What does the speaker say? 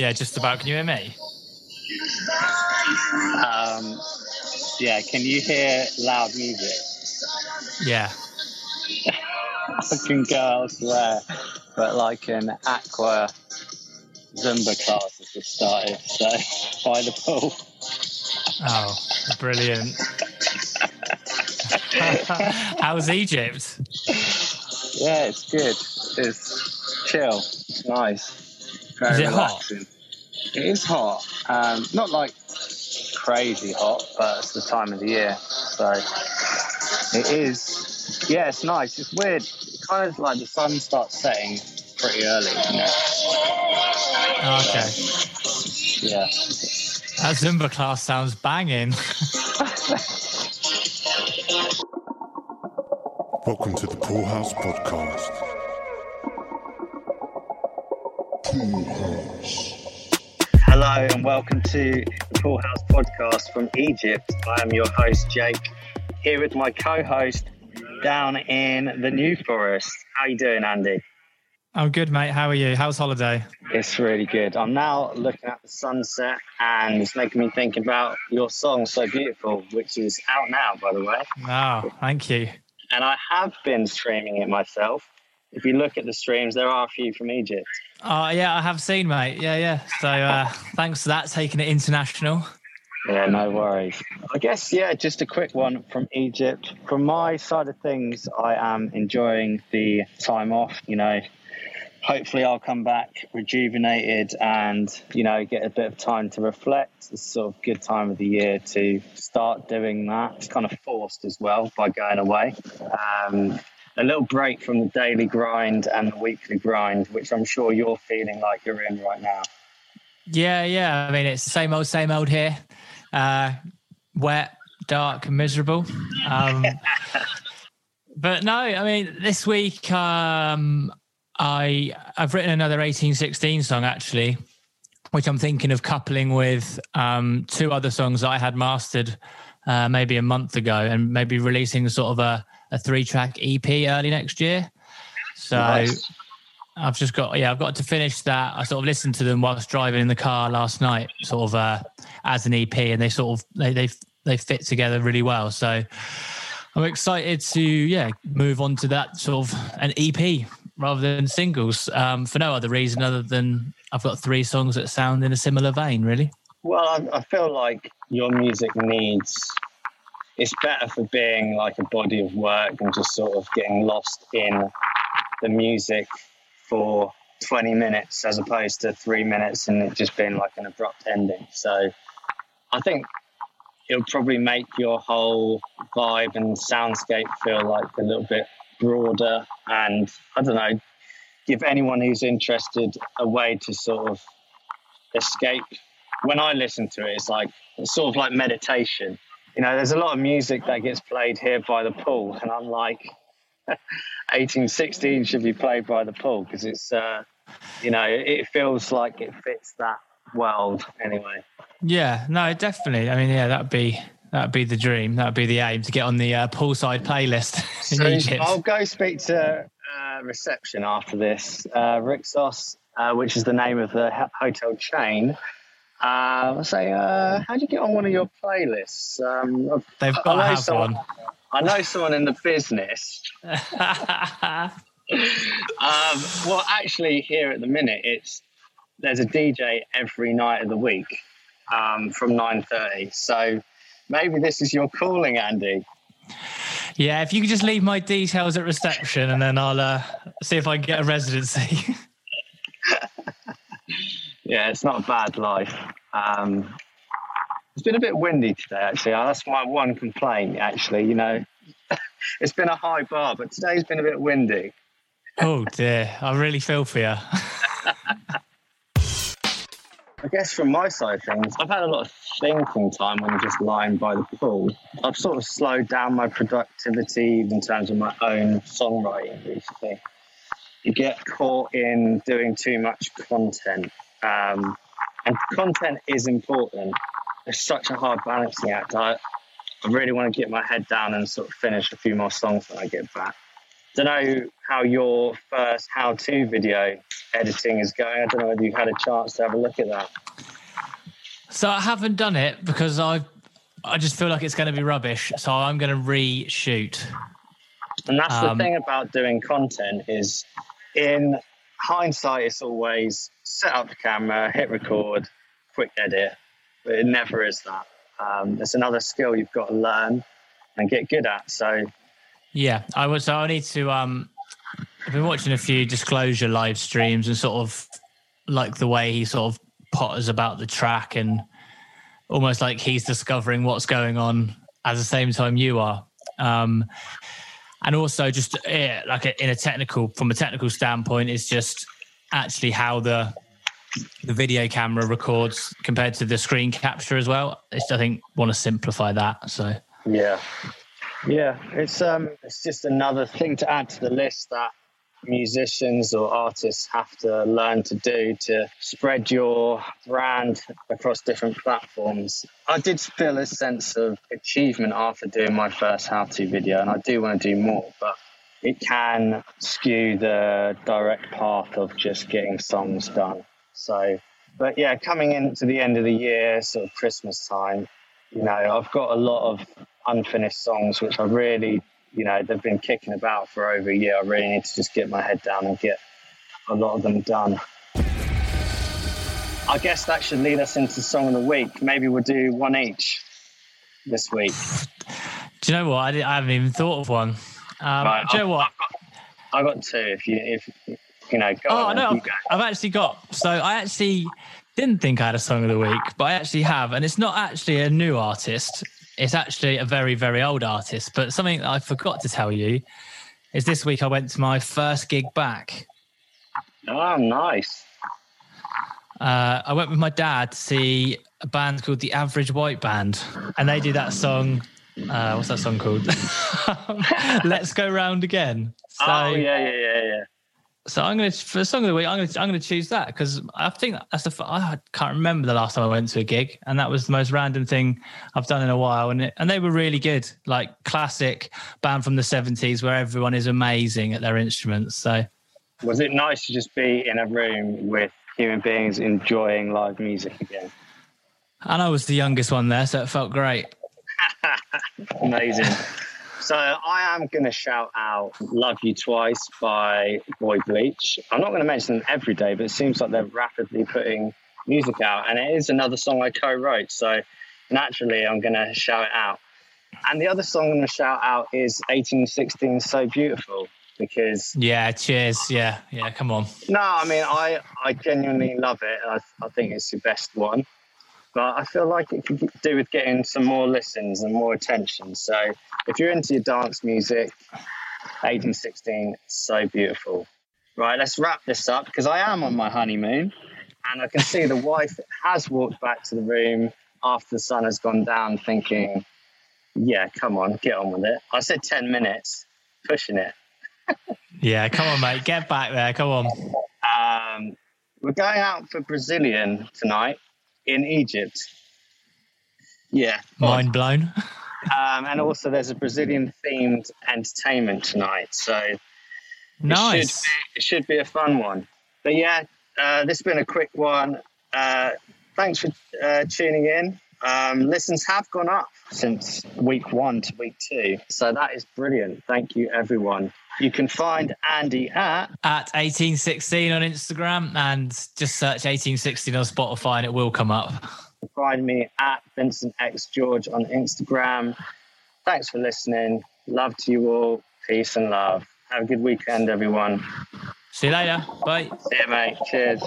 Yeah, just about. Can you hear me? Um, yeah, can you hear loud music? Yeah. I can go elsewhere, but like an aqua Zumba class has just started, so by the pool. Oh, brilliant. How's Egypt? Yeah, it's good. It's chill. It's nice. Very Is it hot? relaxing. It is hot. Um, not like crazy hot, but it's the time of the year, so it is. Yeah, it's nice. It's weird. It's kind of like the sun starts setting pretty early. You know? Oh, okay. Yeah. That Zumba class sounds banging. Welcome to the Pool House Podcast. Hello and welcome to the Pool House podcast from Egypt. I am your host Jake, here with my co-host down in the New Forest. How you doing, Andy? I'm good, mate. How are you? How's holiday? It's really good. I'm now looking at the sunset and it's making me think about your song "So Beautiful," which is out now, by the way. Oh, thank you. And I have been streaming it myself. If you look at the streams, there are a few from Egypt. Oh, yeah, I have seen, mate. Yeah, yeah. So uh, thanks for that, taking it international. Yeah, no worries. I guess, yeah, just a quick one from Egypt. From my side of things, I am enjoying the time off. You know, hopefully I'll come back rejuvenated and, you know, get a bit of time to reflect. It's sort of good time of the year to start doing that. It's kind of forced as well by going away. Um, a little break from the daily grind and the weekly grind, which I'm sure you're feeling like you're in right now. Yeah, yeah. I mean, it's the same old, same old here. Uh, wet, dark, miserable. Um, but no, I mean, this week um, I I've written another 1816 song actually, which I'm thinking of coupling with um, two other songs that I had mastered uh, maybe a month ago, and maybe releasing sort of a, a three track EP early next year. So. Nice. I've just got yeah, I've got to finish that. I sort of listened to them whilst driving in the car last night, sort of uh, as an EP, and they sort of they they they fit together really well. So I'm excited to yeah move on to that sort of an EP rather than singles um, for no other reason other than I've got three songs that sound in a similar vein, really. Well, I, I feel like your music needs. It's better for being like a body of work and just sort of getting lost in the music for 20 minutes as opposed to three minutes and it just being like an abrupt ending. So I think it'll probably make your whole vibe and soundscape feel like a little bit broader and I don't know, give anyone who's interested a way to sort of escape. When I listen to it, it's like it's sort of like meditation. You know, there's a lot of music that gets played here by the pool, and I'm like, 1816 should be played by the pool because it's, uh, you know, it, feels like it fits that world anyway. Yeah, no, definitely. I mean, yeah, that'd be that'd be the dream. That'd be the aim to get on the uh, poolside playlist in So Egypt. I'll go speak to uh, reception after this. Uh, Rixos, uh, which is the name of the hotel chain. Uh, I'll say, uh, how do you get on one of your playlists? Um, They've got to have someone- one. I know someone in the business. Um, well, actually, here at the minute, it's there's a DJ every night of the week um, from 9:30. So maybe this is your calling, Andy. Yeah, if you could just leave my details at reception and then I'll uh, see if I can get a residency. Yeah, it's not a bad life. Um, it's been a bit windy today, actually. That's my one complaint, actually. You know, it's been a high bar, but today's been a bit windy. oh dear, I really feel for you. I guess from my side of things, I've had a lot of thinking time when I'm just lying by the pool. I've sort of slowed down my productivity in terms of my own songwriting recently. You get caught in doing too much content. Um, and content is important. It's such a hard balancing act. I, I really want to get my head down and sort of finish a few more songs when I get back. don't know how your first how-to video editing is going. I don't know whether you've had a chance to have a look at that. So I haven't done it because I I just feel like it's going to be rubbish. So I'm going to reshoot. And that's Um, the thing about doing content is in hindsight, is always set up the camera, hit record, quick edit, but it never is that. Um, it's another skill you've got to learn and get good at. So Yeah, I was. So I need to. Um, I've been watching a few Disclosure live streams and sort of like the way he sort of potters about the track and almost like he's discovering what's going on at the same time you are. Um, and also just yeah, like a, in a technical, from a technical standpoint, it's just actually how the the video camera records compared to the screen capture as well. It's, I think want to simplify that. So Yeah, yeah. It's um, it's just another thing to add to the list that musicians or artists have to learn to do to spread your brand across different platforms. I did feel a sense of achievement after doing my first how-to video, and I do want to do more, but it can skew the direct path of just getting songs done. So, but yeah, coming into the end of the year, sort of Christmas time, you know, I've got a lot of unfinished songs which I really, you know, they've been kicking about for over a year. I really need to just get my head down and get a lot of them done. I guess that should lead us into song of the week. Maybe we'll do one each this week. do you know what? I, I haven't even thought of one. Um, Right, do you know what? I got two. If you, if you know, go Oh on. no, I've, go. I've actually got. So I actually didn't think I had a song of the week, but I actually have, and it's not actually a new artist. It's actually a very, very old artist. But something that I forgot to tell you is this week I went to my first gig back. Oh, nice. Uh, I went with my dad to see a band called the Average White Band, and they do that song. Uh, what's that song called? Let's go round again. So, oh, yeah, yeah, yeah, yeah. So I'm gonna for the song of the week. I'm gonna I'm gonna choose that because I think that's the I can't remember the last time I went to a gig, and that was the most random thing I've done in a while. And it, and they were really good, like classic band from the '70s where everyone is amazing at their instruments. So Was it nice to just be in a room with human beings enjoying live music again? and I was the youngest one there, so it felt great. Amazing. So I am going to shout out "Love You Twice" by Boy Bleach. I'm not going to mention them every day, but it seems like they're rapidly putting music out, and it is another song I co-wrote. So naturally, I'm going to shout it out. And the other song I'm going to shout out is "1816 So Beautiful" because Yeah, cheers. Yeah, yeah. Come on. no, I mean I I genuinely love it. I, I think it's the best one. But I feel like it could do with getting some more listens and more attention. So if you're into your dance music, 1816, so beautiful. Right, let's wrap this up because I am on my honeymoon and I can see the wife has walked back to the room after the sun has gone down thinking, yeah, come on, get on with it. I said 10 minutes, pushing it. Yeah, come on, mate. Get back there. Come on. Um, we're going out for Brazilian tonight in Egypt. Yeah. Mind blown. Um, and also, there's a Brazilian themed entertainment tonight. So it, should Nice. be, it should be a fun one. But yeah, uh, this has been a quick one. Uh, thanks for uh, tuning in. Um, listens have gone up since week one to week two. So that is brilliant. Thank you, everyone. You can find Andy at At 1816 on Instagram and just search 1816 on Spotify and it will come up. find me at Vincent X George on Instagram. Thanks for listening. Love to you all. Peace and love. Have a good weekend, everyone. See you later. Bye. See you, mate. Cheers.